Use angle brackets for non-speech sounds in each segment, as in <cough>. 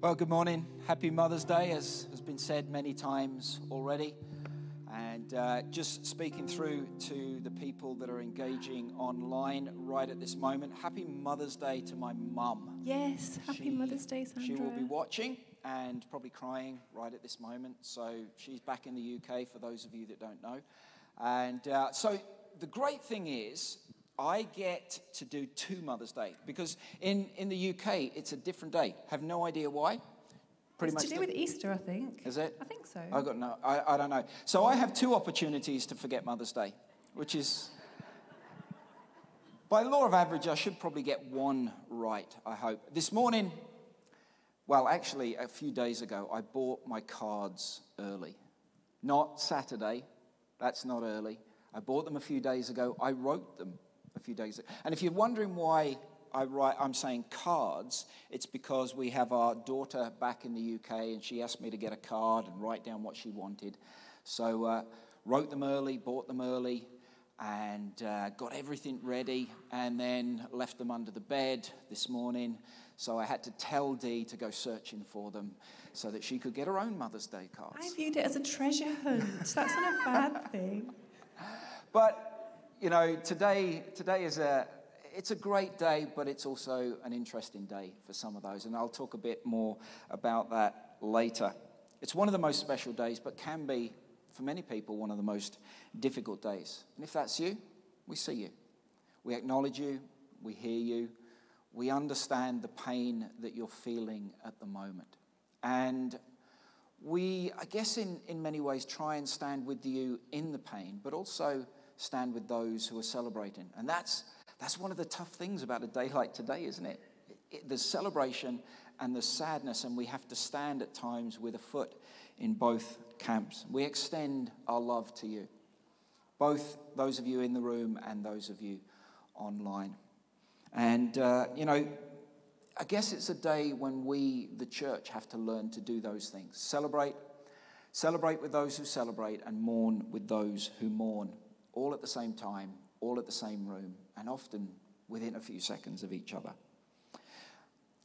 Well, good morning. Happy Mother's Day, as has been said many times already. And uh, just speaking through to the people that are engaging online right at this moment, happy Mother's Day to my mum. Yes, happy She- Mother's Day, Sandra. She will be watching and probably crying right at this moment. So she's back in the UK for those of you that don't know. And uh, so the great thing is, I get to do two Mother's Day because in, in the UK it's a different day. Have no idea why. Pretty it's much to do the- with Easter, I think. Is it? I think so. I got no. I, I don't know. So I have two opportunities to forget Mother's Day, which is by law of average, I should probably get one right. I hope. This morning, well, actually, a few days ago, I bought my cards early. Not Saturday. That's not early. I bought them a few days ago. I wrote them a few days ago. And if you're wondering why I write, I'm saying cards, it's because we have our daughter back in the UK and she asked me to get a card and write down what she wanted. So uh, wrote them early, bought them early, and uh, got everything ready, and then left them under the bed this morning. So I had to tell Dee to go searching for them so that she could get her own Mother's Day cards. I viewed it as a treasure hunt. That's not a bad thing. But you know, today today is a it's a great day, but it's also an interesting day for some of those, and I'll talk a bit more about that later. It's one of the most special days, but can be for many people one of the most difficult days. And if that's you, we see you, we acknowledge you, we hear you, we understand the pain that you're feeling at the moment, and we, I guess, in, in many ways, try and stand with you in the pain, but also stand with those who are celebrating. And that's, that's one of the tough things about a day like today, isn't it? it there's celebration and there's sadness, and we have to stand at times with a foot in both camps. We extend our love to you, both those of you in the room and those of you online. And, uh, you know, I guess it's a day when we, the church, have to learn to do those things. Celebrate, celebrate with those who celebrate, and mourn with those who mourn, all at the same time, all at the same room, and often within a few seconds of each other.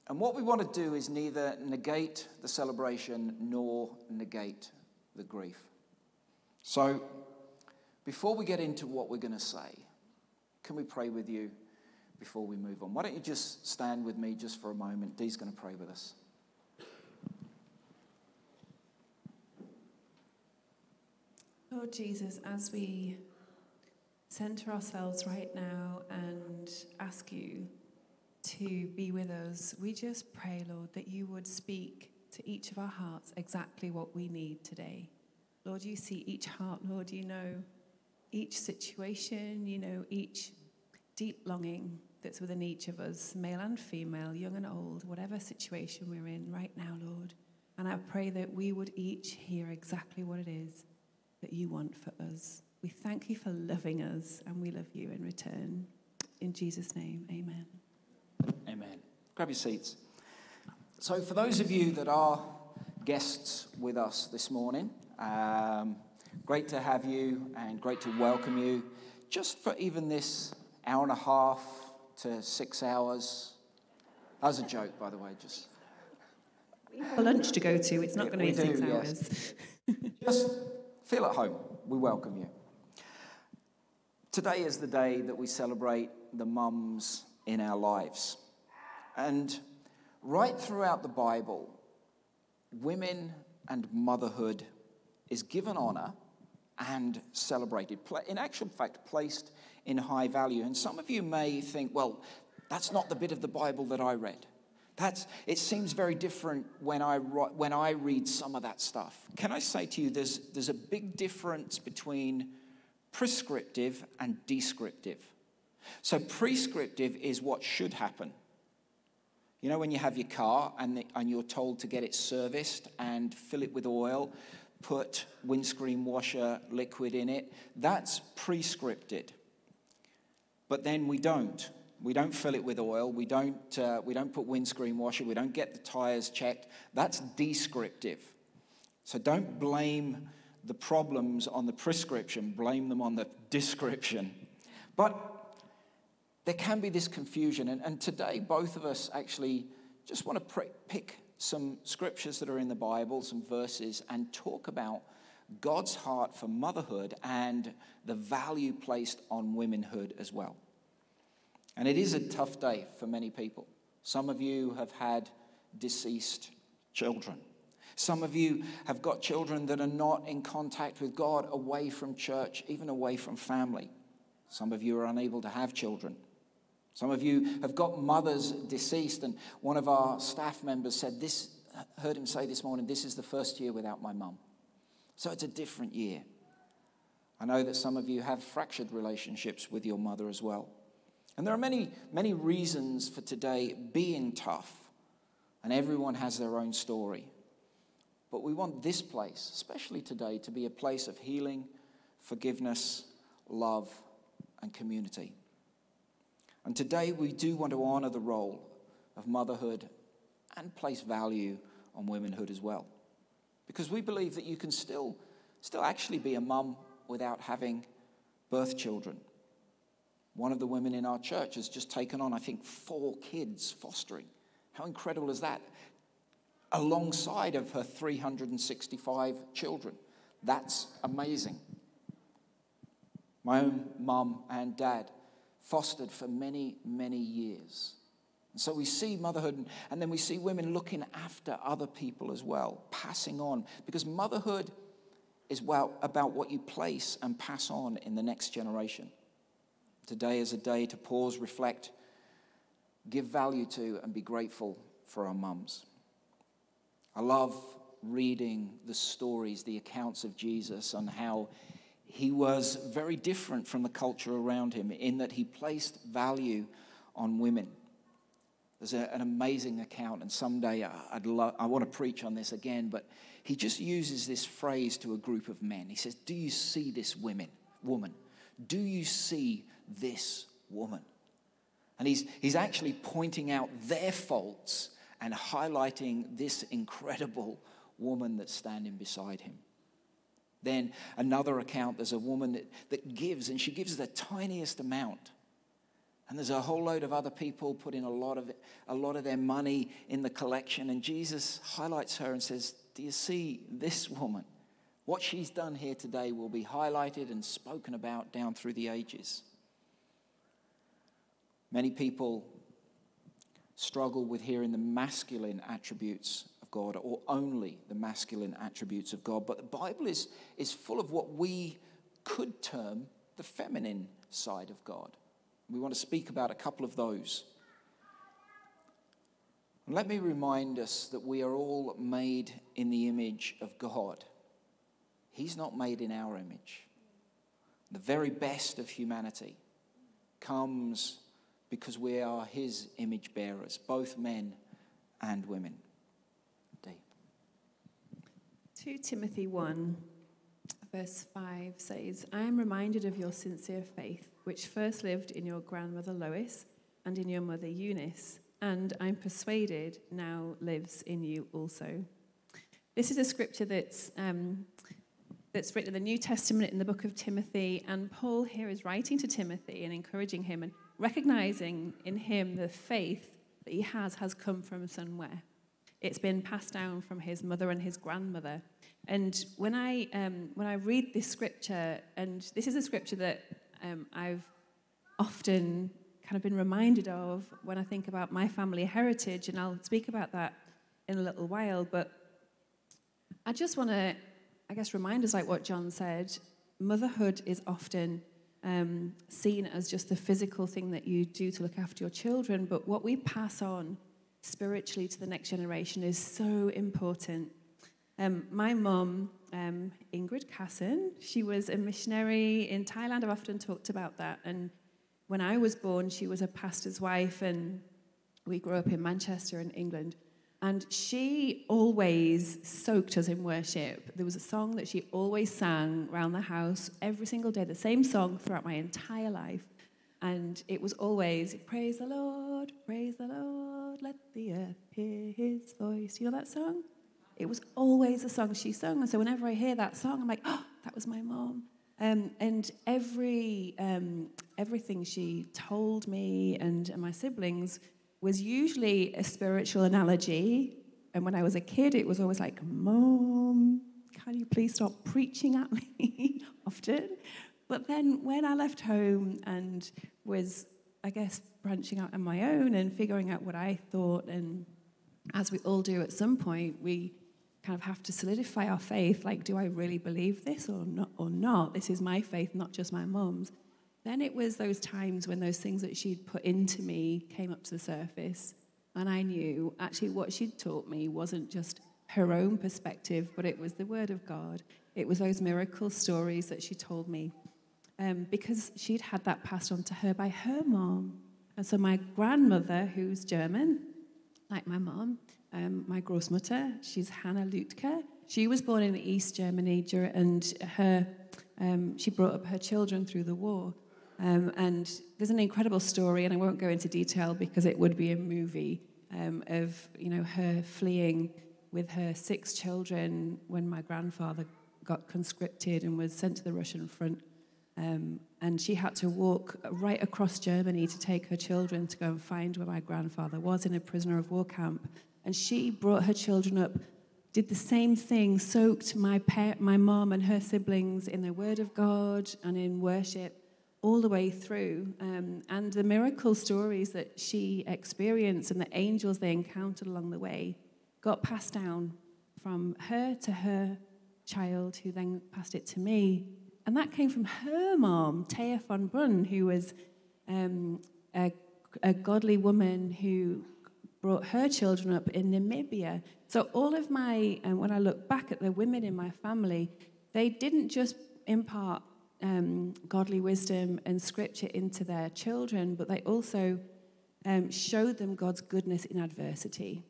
And what we want to do is neither negate the celebration nor negate the grief. So, before we get into what we're going to say, can we pray with you before we move on? Why don't you just stand with me just for a moment? Dee's going to pray with us. Lord Jesus, as we center ourselves right now and ask you to be with us, we just pray, Lord, that you would speak to each of our hearts exactly what we need today. Lord, you see each heart, Lord, you know each situation, you know each deep longing that's within each of us, male and female, young and old, whatever situation we're in right now, Lord. And I pray that we would each hear exactly what it is that you want for us. We thank you for loving us, and we love you in return. In Jesus' name, amen. Amen. Grab your seats. So, for those of you that are guests with us this morning, um, great to have you and great to welcome you just for even this hour and a half to six hours. That was a joke, by the way, just. We have a lunch to go to. It's not going to be six do, yes. hours. <laughs> Just feel at home. We welcome you. Today is the day that we celebrate the mums in our lives. And right throughout the Bible, women and motherhood is given honor and celebrated. In actual fact, placed in high value. And some of you may think, well, that's not the bit of the Bible that I read. That's, it seems very different when I, when I read some of that stuff. Can I say to you, there's, there's a big difference between prescriptive and descriptive. So, prescriptive is what should happen. You know, when you have your car and, the, and you're told to get it serviced and fill it with oil, put windscreen washer liquid in it, that's prescripted. But then we don't. We don't fill it with oil. We don't, uh, we don't put windscreen washer. We don't get the tires checked. That's descriptive. So don't blame the problems on the prescription, blame them on the description. But there can be this confusion. And, and today, both of us actually just want to pr- pick some scriptures that are in the Bible, some verses, and talk about God's heart for motherhood and the value placed on womanhood as well. And it is a tough day for many people. Some of you have had deceased children. Some of you have got children that are not in contact with God, away from church, even away from family. Some of you are unable to have children. Some of you have got mothers deceased, and one of our staff members said this, heard him say this morning, this is the first year without my mum. So it's a different year. I know that some of you have fractured relationships with your mother as well. And there are many, many reasons for today being tough, and everyone has their own story. But we want this place, especially today, to be a place of healing, forgiveness, love, and community. And today we do want to honor the role of motherhood and place value on womanhood as well. Because we believe that you can still, still actually be a mum without having birth children. One of the women in our church has just taken on, I think, four kids fostering. How incredible is that? Alongside of her 365 children. That's amazing. My own mum and dad fostered for many, many years. And so we see motherhood, and then we see women looking after other people as well, passing on. Because motherhood is well about what you place and pass on in the next generation. Today is a day to pause, reflect, give value to, and be grateful for our mums. I love reading the stories, the accounts of Jesus, on how he was very different from the culture around him in that he placed value on women. There's a, an amazing account, and someday I'd lo- I want to preach on this again, but he just uses this phrase to a group of men. He says, Do you see this women, woman? Do you see this woman. And he's, he's actually pointing out their faults and highlighting this incredible woman that's standing beside him. Then another account, there's a woman that, that gives, and she gives the tiniest amount. And there's a whole load of other people putting a lot of, a lot of their money in the collection. And Jesus highlights her and says, Do you see this woman? What she's done here today will be highlighted and spoken about down through the ages. Many people struggle with hearing the masculine attributes of God or only the masculine attributes of God. But the Bible is, is full of what we could term the feminine side of God. We want to speak about a couple of those. Let me remind us that we are all made in the image of God. He's not made in our image. The very best of humanity comes because we are his image bearers, both men and women. Dee. 2 Timothy 1, verse 5 says, I am reminded of your sincere faith, which first lived in your grandmother Lois and in your mother Eunice, and I'm persuaded now lives in you also. This is a scripture that's. Um, that's written in the New Testament in the book of Timothy, and Paul here is writing to Timothy and encouraging him and recognizing in him the faith that he has has come from somewhere. It's been passed down from his mother and his grandmother. And when I, um, when I read this scripture, and this is a scripture that um, I've often kind of been reminded of when I think about my family heritage, and I'll speak about that in a little while, but I just want to, I guess, remind us like what Jon said motherhood is often um, seen as just the physical thing that you do to look after your children, but what we pass on spiritually to the next generation is so important. Um, my mum, um, Ingrid Casson, she was a missionary in Thailand. I've often talked about that. And when I was born, she was a pastor's wife, and we grew up in Manchester in England. And she always soaked us in worship. There was a song that she always sang around the house every single day, the same song throughout my entire life. And it was always, Praise the Lord, praise the Lord, let the earth hear his voice. You know that song? It was always a song she sung. And so whenever I hear that song, I'm like, oh, that was my mom. Um, and every, um, everything she told me and, and my siblings was usually a spiritual analogy. And when I was a kid, it was always like, Mom, can you please stop preaching at me <laughs> often? But then when I left home and was, I guess, branching out on my own and figuring out what I thought, and as we all do at some point, we kind of have to solidify our faith like, do I really believe this or not? Or not? This is my faith, not just my mum's. Then it was those times when those things that she'd put into me came up to the surface. And I knew actually what she'd taught me wasn't just her own perspective, but it was the Word of God. It was those miracle stories that she told me um, because she'd had that passed on to her by her mom. And so my grandmother, who's German, like my mom, um, my Großmutter, she's Hannah Lütke. She was born in East Germany, and her, um, she brought up her children through the war. Um, and there's an incredible story, and I won't go into detail because it would be a movie um, of you know her fleeing with her six children when my grandfather got conscripted and was sent to the Russian front. Um, and she had to walk right across Germany to take her children to go and find where my grandfather was in a prisoner of war camp. And she brought her children up, did the same thing, soaked my, pa- my mom and her siblings in the Word of God and in worship all the way through. Um, and the miracle stories that she experienced and the angels they encountered along the way got passed down from her to her child, who then passed it to me. And that came from her mom, Taya von Brunn, who was um, a, a godly woman who brought her children up in Namibia. So all of my, and when I look back at the women in my family, they didn't just impart um, godly wisdom and scripture into their children, but they also um, showed them God's goodness in adversity.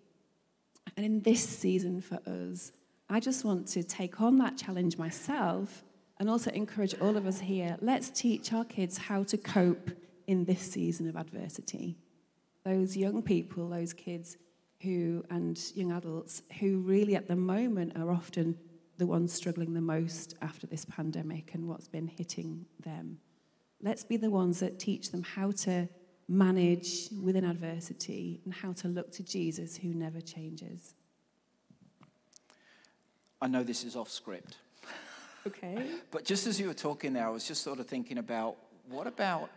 And in this season for us, I just want to take on that challenge myself and also encourage all of us here let's teach our kids how to cope in this season of adversity. Those young people, those kids who, and young adults who really at the moment are often the ones struggling the most after this pandemic and what's been hitting them. Let's be the ones that teach them how to manage within adversity and how to look to Jesus who never changes. I know this is off script. Okay. <laughs> but just as you were talking there, I was just sort of thinking about what about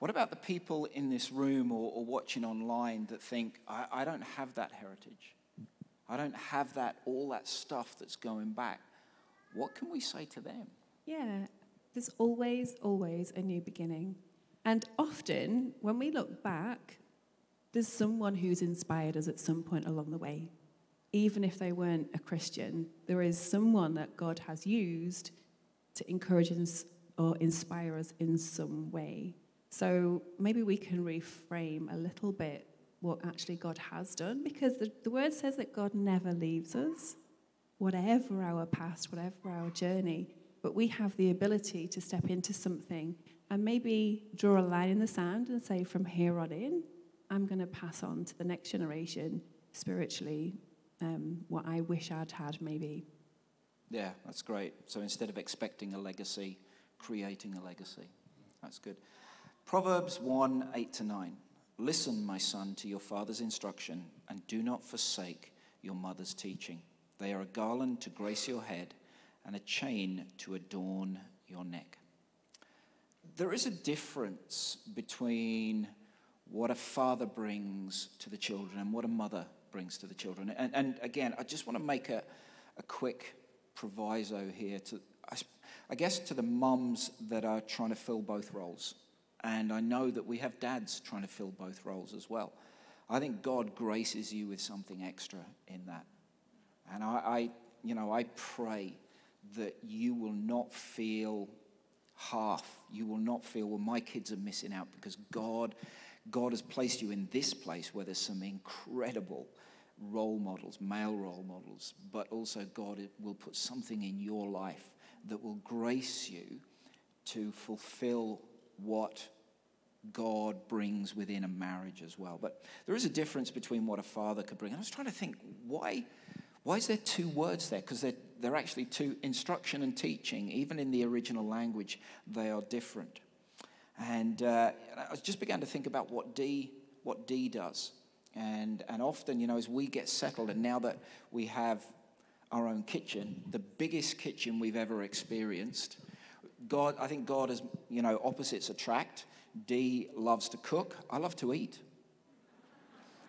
what about the people in this room or, or watching online that think, I, I don't have that heritage? I don't have that, all that stuff that's going back. What can we say to them? Yeah, there's always, always a new beginning. And often, when we look back, there's someone who's inspired us at some point along the way. Even if they weren't a Christian, there is someone that God has used to encourage us or inspire us in some way. So maybe we can reframe a little bit what actually God has done because the, the word says that God never leaves us, whatever our past, whatever our journey. But we have the ability to step into something and maybe draw a line in the sand and say, from here on in, I'm going to pass on to the next generation spiritually um, what I wish I'd had, maybe. Yeah, that's great. So instead of expecting a legacy, creating a legacy. That's good. Proverbs 1 8 to 9. Listen, my son, to your father's instruction, and do not forsake your mother's teaching. They are a garland to grace your head and a chain to adorn your neck. There is a difference between what a father brings to the children and what a mother brings to the children. And, and again, I just want to make a, a quick proviso here to, I, I guess, to the mums that are trying to fill both roles. And I know that we have dads trying to fill both roles as well. I think God graces you with something extra in that. And I, I you know, I pray that you will not feel half. You will not feel, well, my kids are missing out because God, God has placed you in this place where there's some incredible role models, male role models, but also God will put something in your life that will grace you to fulfill what God brings within a marriage as well. But there is a difference between what a father could bring. And I was trying to think, why, why is there two words there? Because they're, they're actually two instruction and teaching. Even in the original language, they are different. And uh, I just began to think about what Dee, what Dee does. And, and often, you know, as we get settled, and now that we have our own kitchen, the biggest kitchen we've ever experienced, God, I think God is, you know, opposites attract. Dee loves to cook. I love to eat.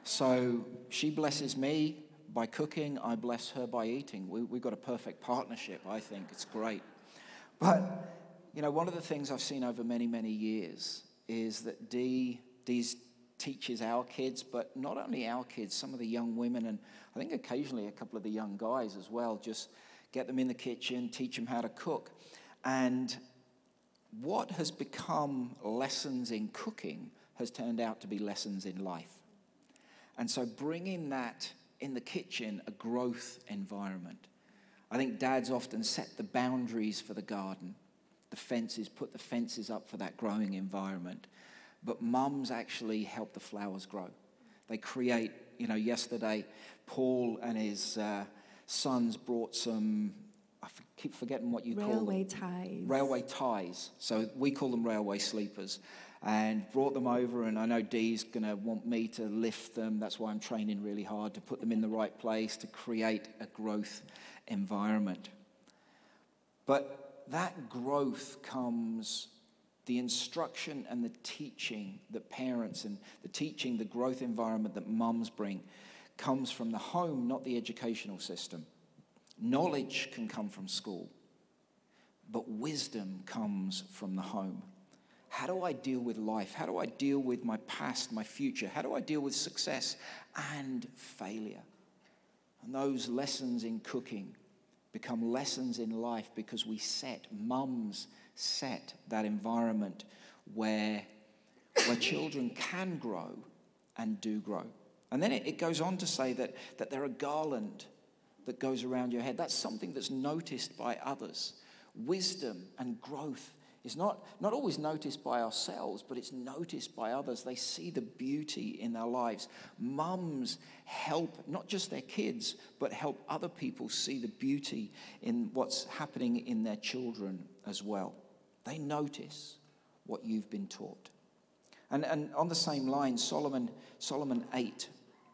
So she blesses me by cooking. I bless her by eating. We, we've got a perfect partnership, I think. It's great. But, you know, one of the things I've seen over many, many years is that Dee, Dee's teaches our kids, but not only our kids, some of the young women, and I think occasionally a couple of the young guys as well, just get them in the kitchen, teach them how to cook. And what has become lessons in cooking has turned out to be lessons in life. And so bringing that in the kitchen, a growth environment. I think dads often set the boundaries for the garden, the fences, put the fences up for that growing environment. But mums actually help the flowers grow. They create, you know, yesterday, Paul and his uh, sons brought some, I keep forgetting what you railway call them. Railway ties. Railway ties. So we call them railway sleepers. And brought them over, and I know Dee's going to want me to lift them. That's why I'm training really hard to put them in the right place to create a growth environment. But that growth comes the instruction and the teaching that parents and the teaching, the growth environment that mums bring comes from the home, not the educational system. Knowledge can come from school, but wisdom comes from the home. How do I deal with life? How do I deal with my past, my future? How do I deal with success and failure? And those lessons in cooking become lessons in life because we set mums set that environment where, where children can grow and do grow. And then it, it goes on to say that, that they're a garland that goes around your head. That's something that's noticed by others. Wisdom and growth is not, not always noticed by ourselves, but it's noticed by others. They see the beauty in their lives. Mums help not just their kids, but help other people see the beauty in what's happening in their children as well. They notice what you've been taught. And, and on the same line, Solomon, Solomon 8,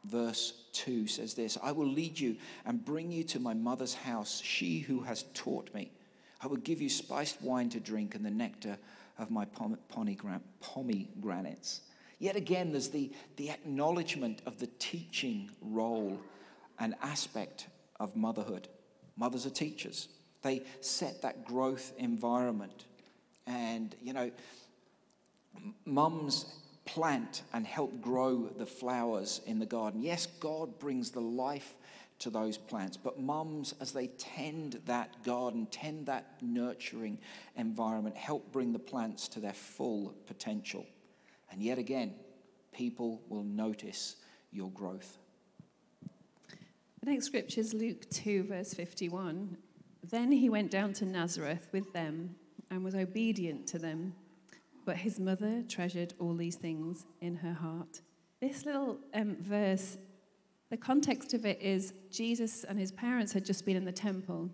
verse 2 says this I will lead you and bring you to my mother's house, she who has taught me. I will give you spiced wine to drink and the nectar of my pomegranates. Yet again, there's the, the acknowledgement of the teaching role and aspect of motherhood. Mothers are teachers, they set that growth environment. And, you know, mums plant and help grow the flowers in the garden. Yes, God brings the life to those plants, but mums, as they tend that garden, tend that nurturing environment, help bring the plants to their full potential. And yet again, people will notice your growth. The next scripture is Luke 2, verse 51. Then he went down to Nazareth with them and was obedient to them. But his mother treasured all these things in her heart. This little um, verse, the context of it is Jesus and his parents had just been in the temple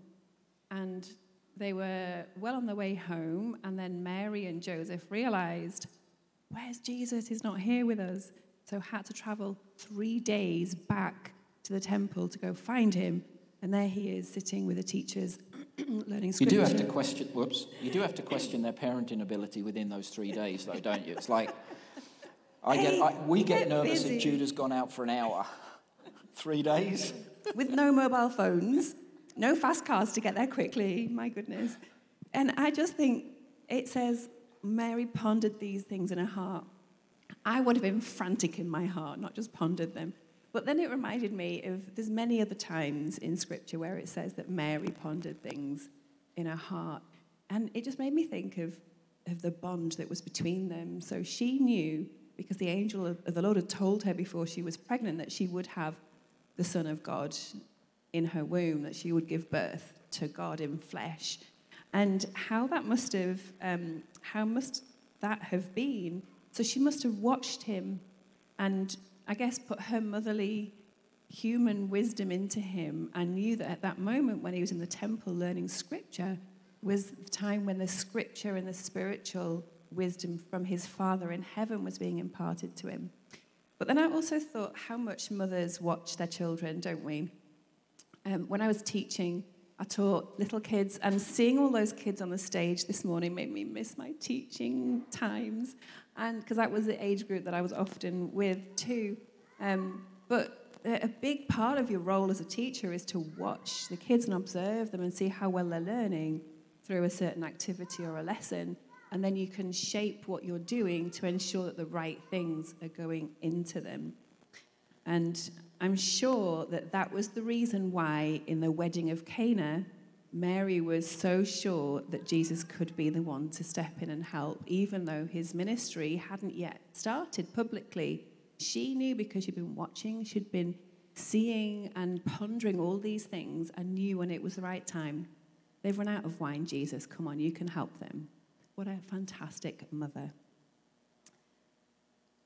and they were well on their way home. And then Mary and Joseph realized, Where's Jesus? He's not here with us. So had to travel three days back to the temple to go find him. And there he is sitting with the teachers <clears throat> learning scripture. You do have to question. Whoops. You do have to question their parenting ability within those three <laughs> days, though, don't you? It's like I get. I, we get nervous busy. if Judah's gone out for an hour. Three days with no mobile phones, no fast cars to get there quickly. My goodness. And I just think it says Mary pondered these things in her heart. I would have been frantic in my heart, not just pondered them. But then it reminded me of there's many other times in Scripture where it says that Mary pondered things in her heart. And it just made me think of, of the bond that was between them. So she knew, because the angel of, of the Lord had told her before she was pregnant, that she would have the Son of God in her womb, that she would give birth to God in flesh. And how that must have, um, how must that have been? So she must have watched him and I guess, put her motherly human wisdom into him and knew that at that moment when he was in the temple learning scripture was the time when the scripture and the spiritual wisdom from his father in heaven was being imparted to him. But then I also thought how much mothers watch their children, don't we? Um, when I was teaching, I taught little kids, and seeing all those kids on the stage this morning made me miss my teaching times, and because that was the age group that I was often with too. Um, but a big part of your role as a teacher is to watch the kids and observe them and see how well they're learning through a certain activity or a lesson. And then you can shape what you're doing to ensure that the right things are going into them. And I'm sure that that was the reason why, in the wedding of Cana, Mary was so sure that Jesus could be the one to step in and help, even though his ministry hadn't yet started publicly. She knew because she'd been watching, she'd been seeing and pondering all these things, and knew when it was the right time. They've run out of wine, Jesus. Come on, you can help them. What a fantastic mother.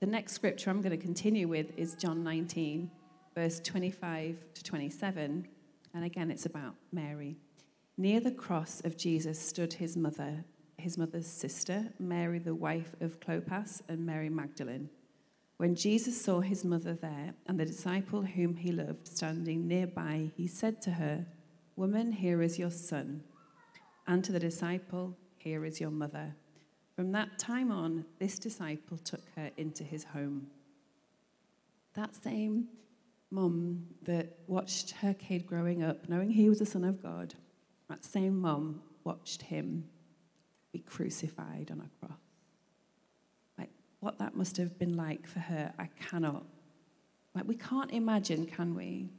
The next scripture I'm going to continue with is John 19, verse 25 to 27. And again, it's about Mary. Near the cross of Jesus stood his mother, his mother's sister, Mary, the wife of Clopas, and Mary Magdalene. When Jesus saw his mother there and the disciple whom he loved standing nearby, he said to her, Woman, here is your son. And to the disciple, Here is your mother. From that time on, this disciple took her into his home. That same mum that watched her kid growing up, knowing he was the Son of God, that same mum watched him be crucified on a cross. Like, what that must have been like for her, I cannot. Like, we can't imagine, can we?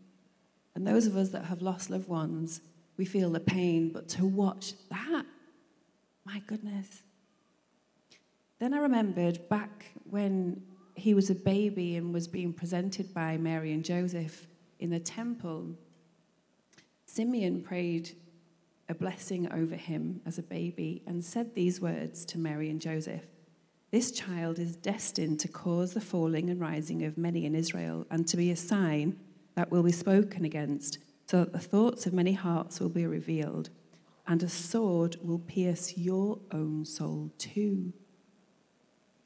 And those of us that have lost loved ones, we feel the pain, but to watch that, my goodness. Then I remembered back when he was a baby and was being presented by Mary and Joseph in the temple, Simeon prayed a blessing over him as a baby and said these words to Mary and Joseph This child is destined to cause the falling and rising of many in Israel and to be a sign that will be spoken against, so that the thoughts of many hearts will be revealed, and a sword will pierce your own soul too.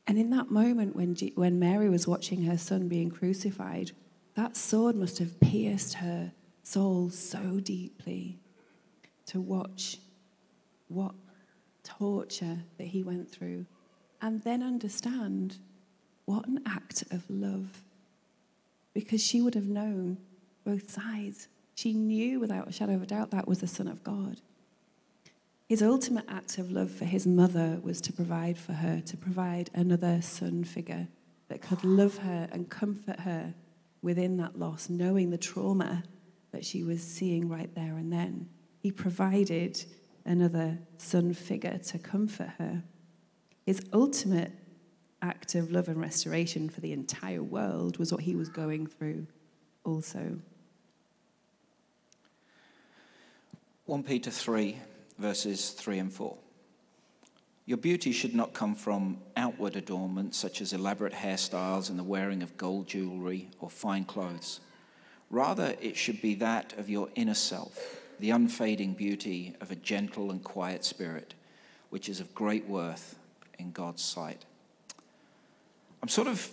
And in that moment, when, G- when Mary was watching her son being crucified, that sword must have pierced her soul so deeply to watch what torture that he went through and then understand what an act of love. Because she would have known both sides. She knew without a shadow of a doubt that was the Son of God. His ultimate act of love for his mother was to provide for her, to provide another son figure that could love her and comfort her within that loss, knowing the trauma that she was seeing right there and then. He provided another son figure to comfort her. His ultimate act of love and restoration for the entire world was what he was going through also. 1 Peter 3, verses 3 and 4. Your beauty should not come from outward adornment, such as elaborate hairstyles and the wearing of gold jewelry or fine clothes. Rather, it should be that of your inner self, the unfading beauty of a gentle and quiet spirit, which is of great worth in God's sight. I'm sort of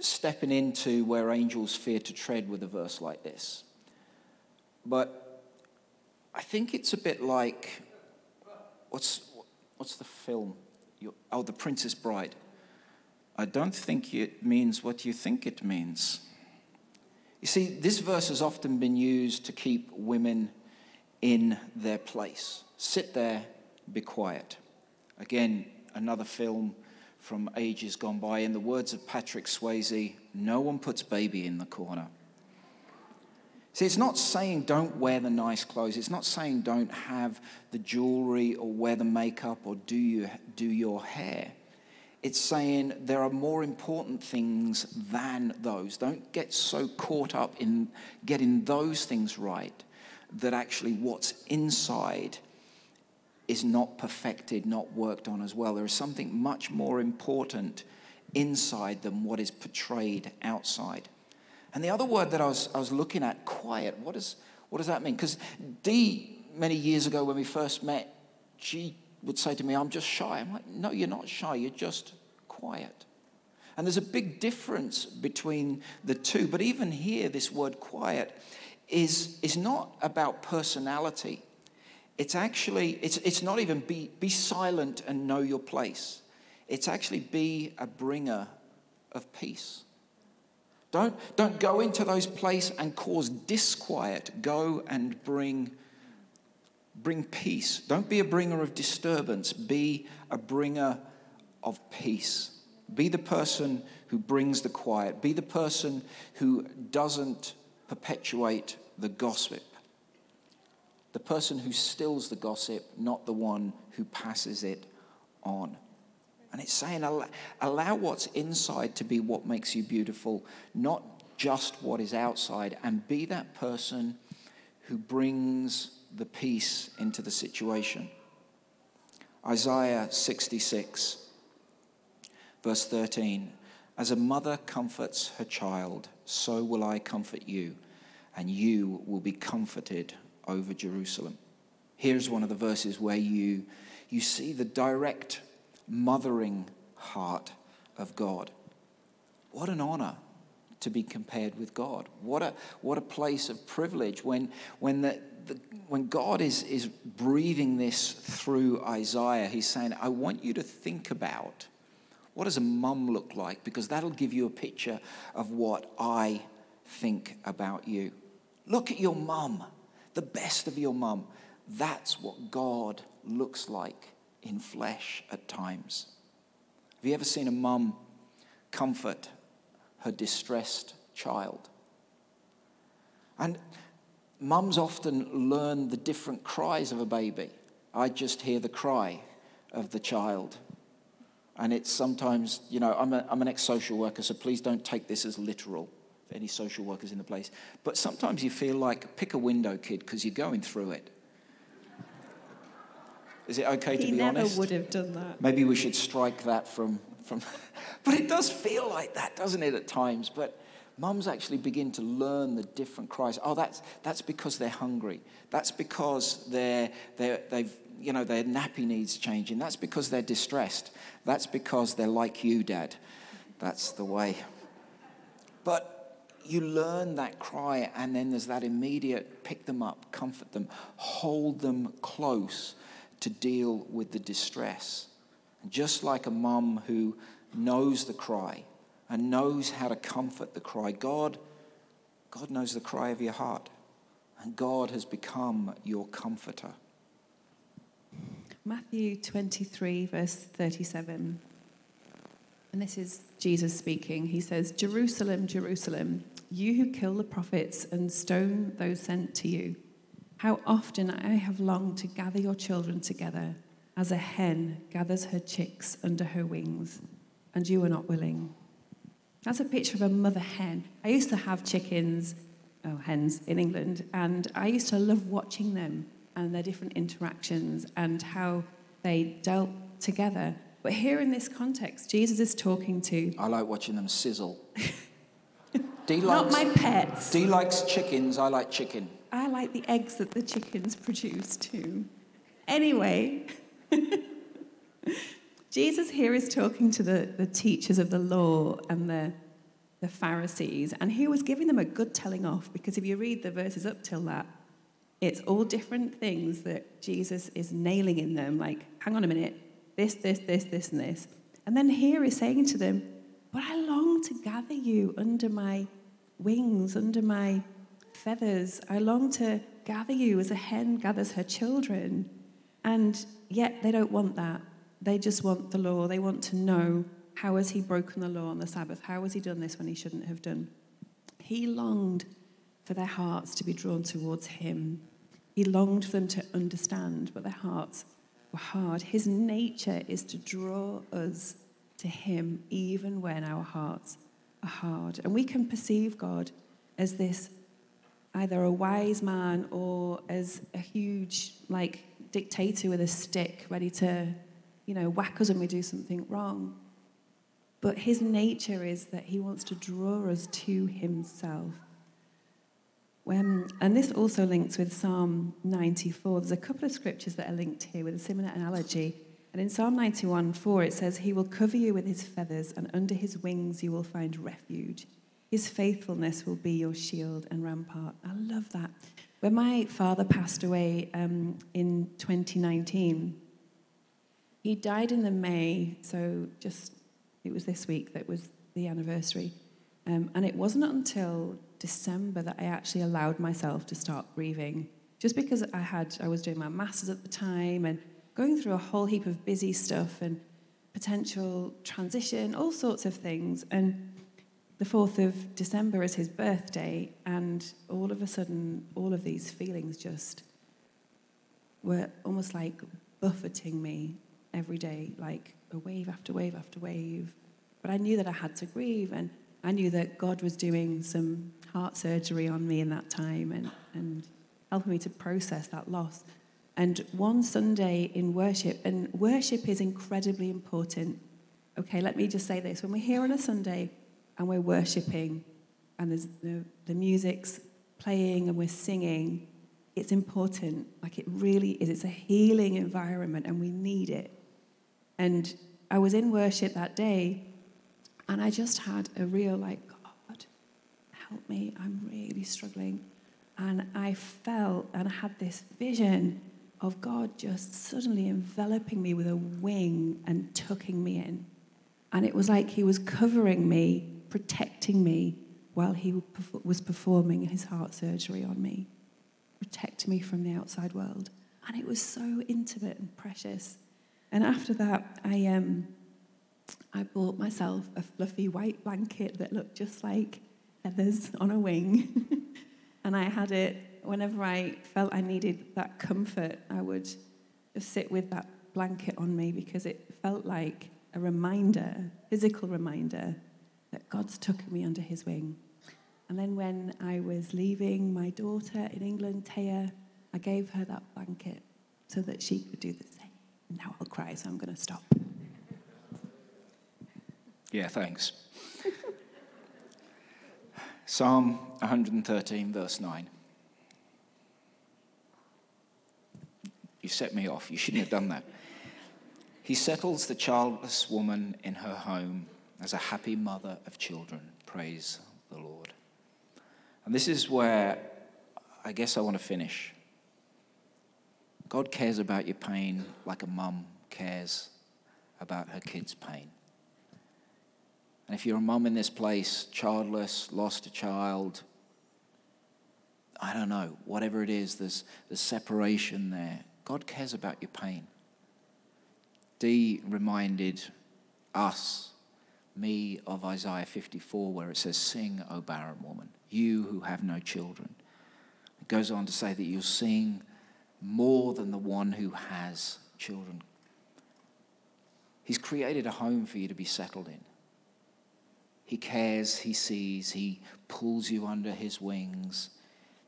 stepping into where angels fear to tread with a verse like this. But I think it's a bit like what's, what's the film? oh, The Princess Bride. I don't think it means what you think it means. You see, this verse has often been used to keep women in their place. Sit there, be quiet. Again, another film from ages gone by. In the words of Patrick Swayze, no one puts baby in the corner. See, it's not saying don't wear the nice clothes. It's not saying don't have the jewelry or wear the makeup or do, you, do your hair. It's saying there are more important things than those. Don't get so caught up in getting those things right that actually what's inside is not perfected, not worked on as well. There is something much more important inside than what is portrayed outside. And the other word that I was, I was looking at, quiet, what, is, what does that mean? Because Dee, many years ago when we first met, she would say to me, I'm just shy. I'm like, no, you're not shy, you're just quiet. And there's a big difference between the two. But even here, this word quiet is, is not about personality. It's actually, it's, it's not even be, be silent and know your place. It's actually be a bringer of peace. Don't, don't go into those places and cause disquiet. Go and bring, bring peace. Don't be a bringer of disturbance. Be a bringer of peace. Be the person who brings the quiet. Be the person who doesn't perpetuate the gossip. The person who stills the gossip, not the one who passes it on. And it's saying, allow, allow what's inside to be what makes you beautiful, not just what is outside, and be that person who brings the peace into the situation. Isaiah 66, verse 13 As a mother comforts her child, so will I comfort you, and you will be comforted over Jerusalem. Here's one of the verses where you, you see the direct mothering heart of God. What an honor to be compared with God. What a, what a place of privilege when, when, the, the, when God is, is breathing this through Isaiah. He's saying, I want you to think about what does a mum look like? Because that'll give you a picture of what I think about you. Look at your mum, the best of your mum. That's what God looks like in flesh at times. Have you ever seen a mum comfort her distressed child? And mums often learn the different cries of a baby. I just hear the cry of the child. And it's sometimes, you know, I'm, a, I'm an ex social worker, so please don't take this as literal. Any social workers in the place. But sometimes you feel like, pick a window, kid, because you're going through it. Is it okay to he be never honest? would have done that. Maybe we should strike that from, from. <laughs> but it does feel like that, doesn't it, at times? But mums actually begin to learn the different cries. Oh, that's, that's because they're hungry. That's because they're, they're, they've, you know, their nappy needs changing. That's because they're distressed. That's because they're like you, Dad. That's the way. But you learn that cry, and then there's that immediate pick them up, comfort them, hold them close to deal with the distress. And just like a mum who knows the cry and knows how to comfort the cry, God, God knows the cry of your heart. And God has become your comforter. Matthew 23, verse 37. And this is Jesus speaking. He says, Jerusalem, Jerusalem, you who kill the prophets and stone those sent to you. How often I have longed to gather your children together as a hen gathers her chicks under her wings, and you are not willing. That's a picture of a mother hen. I used to have chickens, oh, hens in England, and I used to love watching them and their different interactions and how they dealt together. But here in this context, Jesus is talking to. I like watching them sizzle. <laughs> Dee Not likes, my pets. Dee likes chickens, I like chicken. I like the eggs that the chickens produce too. Anyway, <laughs> Jesus here is talking to the, the teachers of the law and the, the Pharisees, and he was giving them a good telling off because if you read the verses up till that, it's all different things that Jesus is nailing in them, like, hang on a minute, this, this, this, this, and this. And then here he's saying to them, But I long to gather you under my wings, under my feathers. I long to gather you as a hen gathers her children. And yet they don't want that. They just want the law. They want to know how has he broken the law on the Sabbath? How has he done this when he shouldn't have done? He longed for their hearts to be drawn towards him. He longed for them to understand, but their hearts were hard. His nature is to draw us to him even when our hearts hard. And we can perceive God as this either a wise man or as a huge like dictator with a stick ready to you know whack us when we do something wrong but his nature is that he wants to draw us to himself when, and this also links with Psalm 94. There's a couple of scriptures that are linked here with a similar analogy. And in Psalm 91 4, it says, He will cover you with his feathers, and under his wings you will find refuge. His faithfulness will be your shield and rampart. I love that. When my father passed away um, in 2019, he died in the May, so just it was this week that was the anniversary. Um, and it wasn't until December that I actually allowed myself to start grieving. Just because I had, I was doing my masters at the time and going through a whole heap of busy stuff and potential transition, all sorts of things. And the 4th of December is his birthday, and all of a sudden, all of these feelings just were almost like buffeting me every day, like a wave after wave after wave. But I knew that I had to grieve, and I knew that God was doing some heart surgery on me in that time and, and helping me to process that loss. And one Sunday in worship, and worship is incredibly important. Okay, let me just say this. When we're here on a Sunday and we're worshiping, and there's the, the music's playing and we're singing, it's important. Like it really is. It's a healing environment and we need it. And I was in worship that day and I just had a real, like, God, help me. I'm really struggling. And I felt and I had this vision of God just suddenly enveloping me with a wing and tucking me in. And it was like he was covering me, protecting me while he was performing his heart surgery on me, protecting me from the outside world. And it was so intimate and precious. And after that, I, um, I bought myself a fluffy white blanket that looked just like feathers on a wing. <laughs> and I had it whenever I felt I needed that comfort, I would just sit with that blanket on me because it felt like a reminder, physical reminder, that God's took me under his wing. And then when I was leaving my daughter in England, Taya, I gave her that blanket so that she could do the same. Now I'll cry, so I'm going to stop. Yeah, thanks. <laughs> Psalm 113, verse 9. You set me off. You shouldn't have done that. He settles the childless woman in her home as a happy mother of children. Praise the Lord. And this is where I guess I want to finish. God cares about your pain like a mum cares about her kid's pain. And if you're a mum in this place, childless, lost a child, I don't know, whatever it is, there's, there's separation there. God cares about your pain. Dee reminded us, me, of Isaiah 54, where it says, Sing, O barren woman, you who have no children. It goes on to say that you'll sing more than the one who has children. He's created a home for you to be settled in. He cares, he sees, he pulls you under his wings.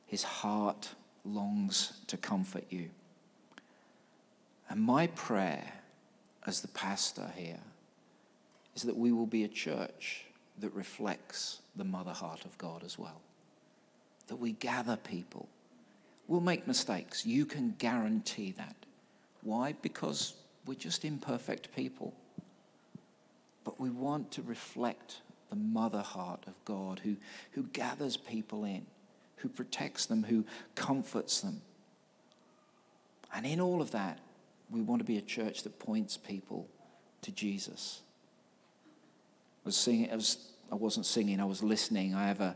His heart longs to comfort you. And my prayer as the pastor here is that we will be a church that reflects the mother heart of God as well. That we gather people. We'll make mistakes. You can guarantee that. Why? Because we're just imperfect people. But we want to reflect the mother heart of God who, who gathers people in, who protects them, who comforts them. And in all of that, we want to be a church that points people to Jesus. I was singing, I, was, I wasn't singing, I was listening. I have a,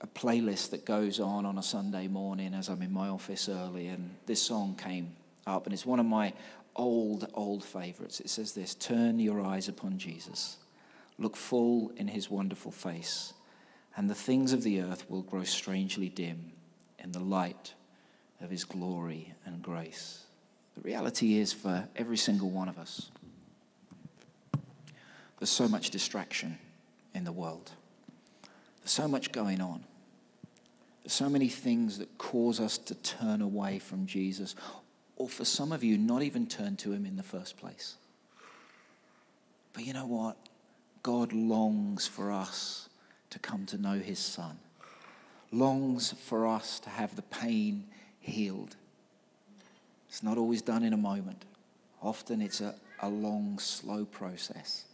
a playlist that goes on on a Sunday morning as I'm in my office early, and this song came up, and it's one of my old, old favorites. It says this Turn your eyes upon Jesus, look full in his wonderful face, and the things of the earth will grow strangely dim in the light of his glory and grace. The reality is for every single one of us, there's so much distraction in the world. There's so much going on. There's so many things that cause us to turn away from Jesus, or for some of you, not even turn to Him in the first place. But you know what? God longs for us to come to know His Son, longs for us to have the pain healed it's not always done in a moment. Often it's a, a long, slow process.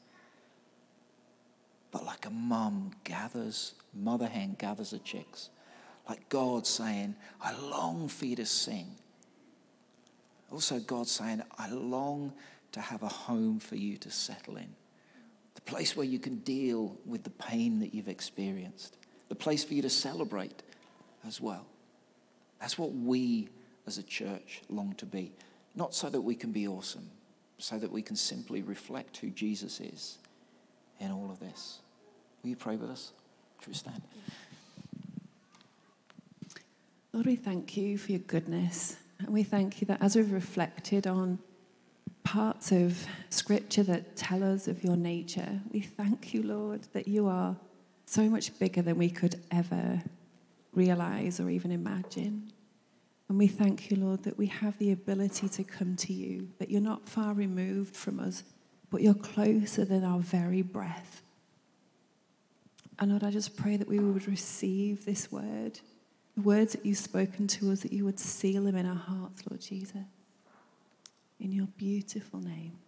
But like a mum gathers, mother hen gathers her chicks, like God saying, I long for you to sing. Also, God saying, I long to have a home for you to settle in. The place where you can deal with the pain that you've experienced. The place for you to celebrate as well. That's what we as a church long to be. Not so that we can be awesome, so that we can simply reflect who Jesus is in all of this. Will you pray with us? Should we stand? Lord, we thank you for your goodness. And we thank you that as we've reflected on parts of scripture that tell us of your nature, we thank you, Lord, that you are so much bigger than we could ever realize or even imagine. And we thank you, Lord, that we have the ability to come to you, that you're not far removed from us, but you're closer than our very breath. And Lord, I just pray that we would receive this word, the words that you've spoken to us, that you would seal them in our hearts, Lord Jesus. In your beautiful name.